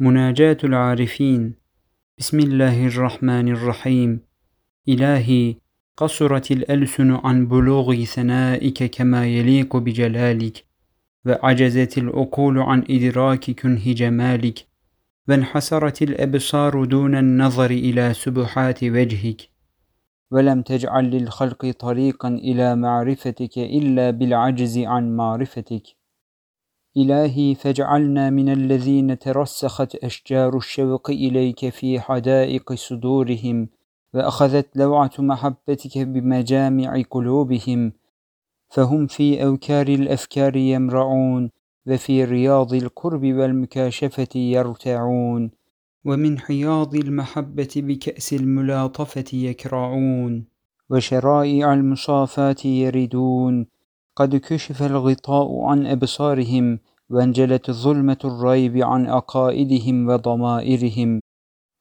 مناجاة العارفين. بسم الله الرحمن الرحيم. إلهي قصرت الألسن عن بلوغ ثنائك كما يليق بجلالك وعجزت العقول عن إدراك كنه جمالك وانحسرت الأبصار دون النظر إلى سبحات وجهك. ولم تجعل للخلق طريقا إلى معرفتك إلا بالعجز عن معرفتك. إلهي فاجعلنا من الذين ترسخت أشجار الشوق إليك في حدائق صدورهم وأخذت لوعة محبتك بمجامع قلوبهم فهم في أوكار الأفكار يمرعون وفي رياض القرب والمكاشفة يرتعون ومن حياض المحبة بكأس الملاطفة يكرعون وشرائع المصافات يردون قد كشف الغطاء عن أبصارهم وانجلت ظلمة الريب عن عقائدهم وضمائرهم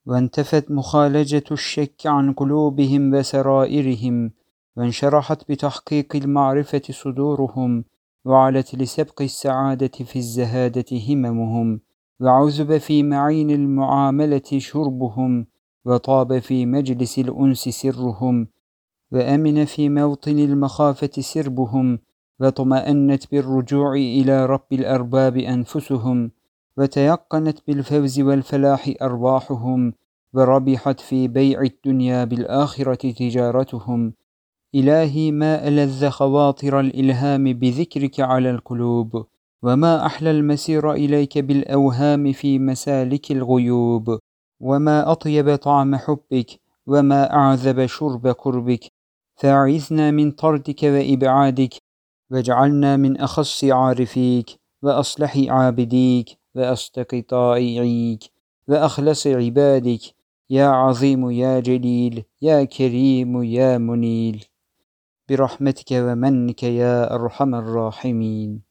وانتفت مخالجة الشك عن قلوبهم وسرائرهم وانشرحت بتحقيق المعرفة صدورهم وعلت لسبق السعادة في الزهادة هممهم وعزب في معين المعاملة شربهم وطاب في مجلس الأنس سرهم وأمن في موطن المخافة سربهم واطمأنت بالرجوع إلى رب الأرباب أنفسهم وتيقنت بالفوز والفلاح أرواحهم وربحت في بيع الدنيا بالآخرة تجارتهم. إلهي ما ألذ خواطر الإلهام بذكرك على القلوب وما أحلى المسير إليك بالأوهام في مسالك الغيوب. وما أطيب طعم حبك وما أعذب شرب قربك فاعذنا من طردك وإبعادك واجعلنا من أخص عارفيك وأصلح عابديك وأصدق طائعيك وأخلص عبادك. يا عظيم يا جليل يا كريم يا منيل. برحمتك ومنك يا أرحم الراحمين.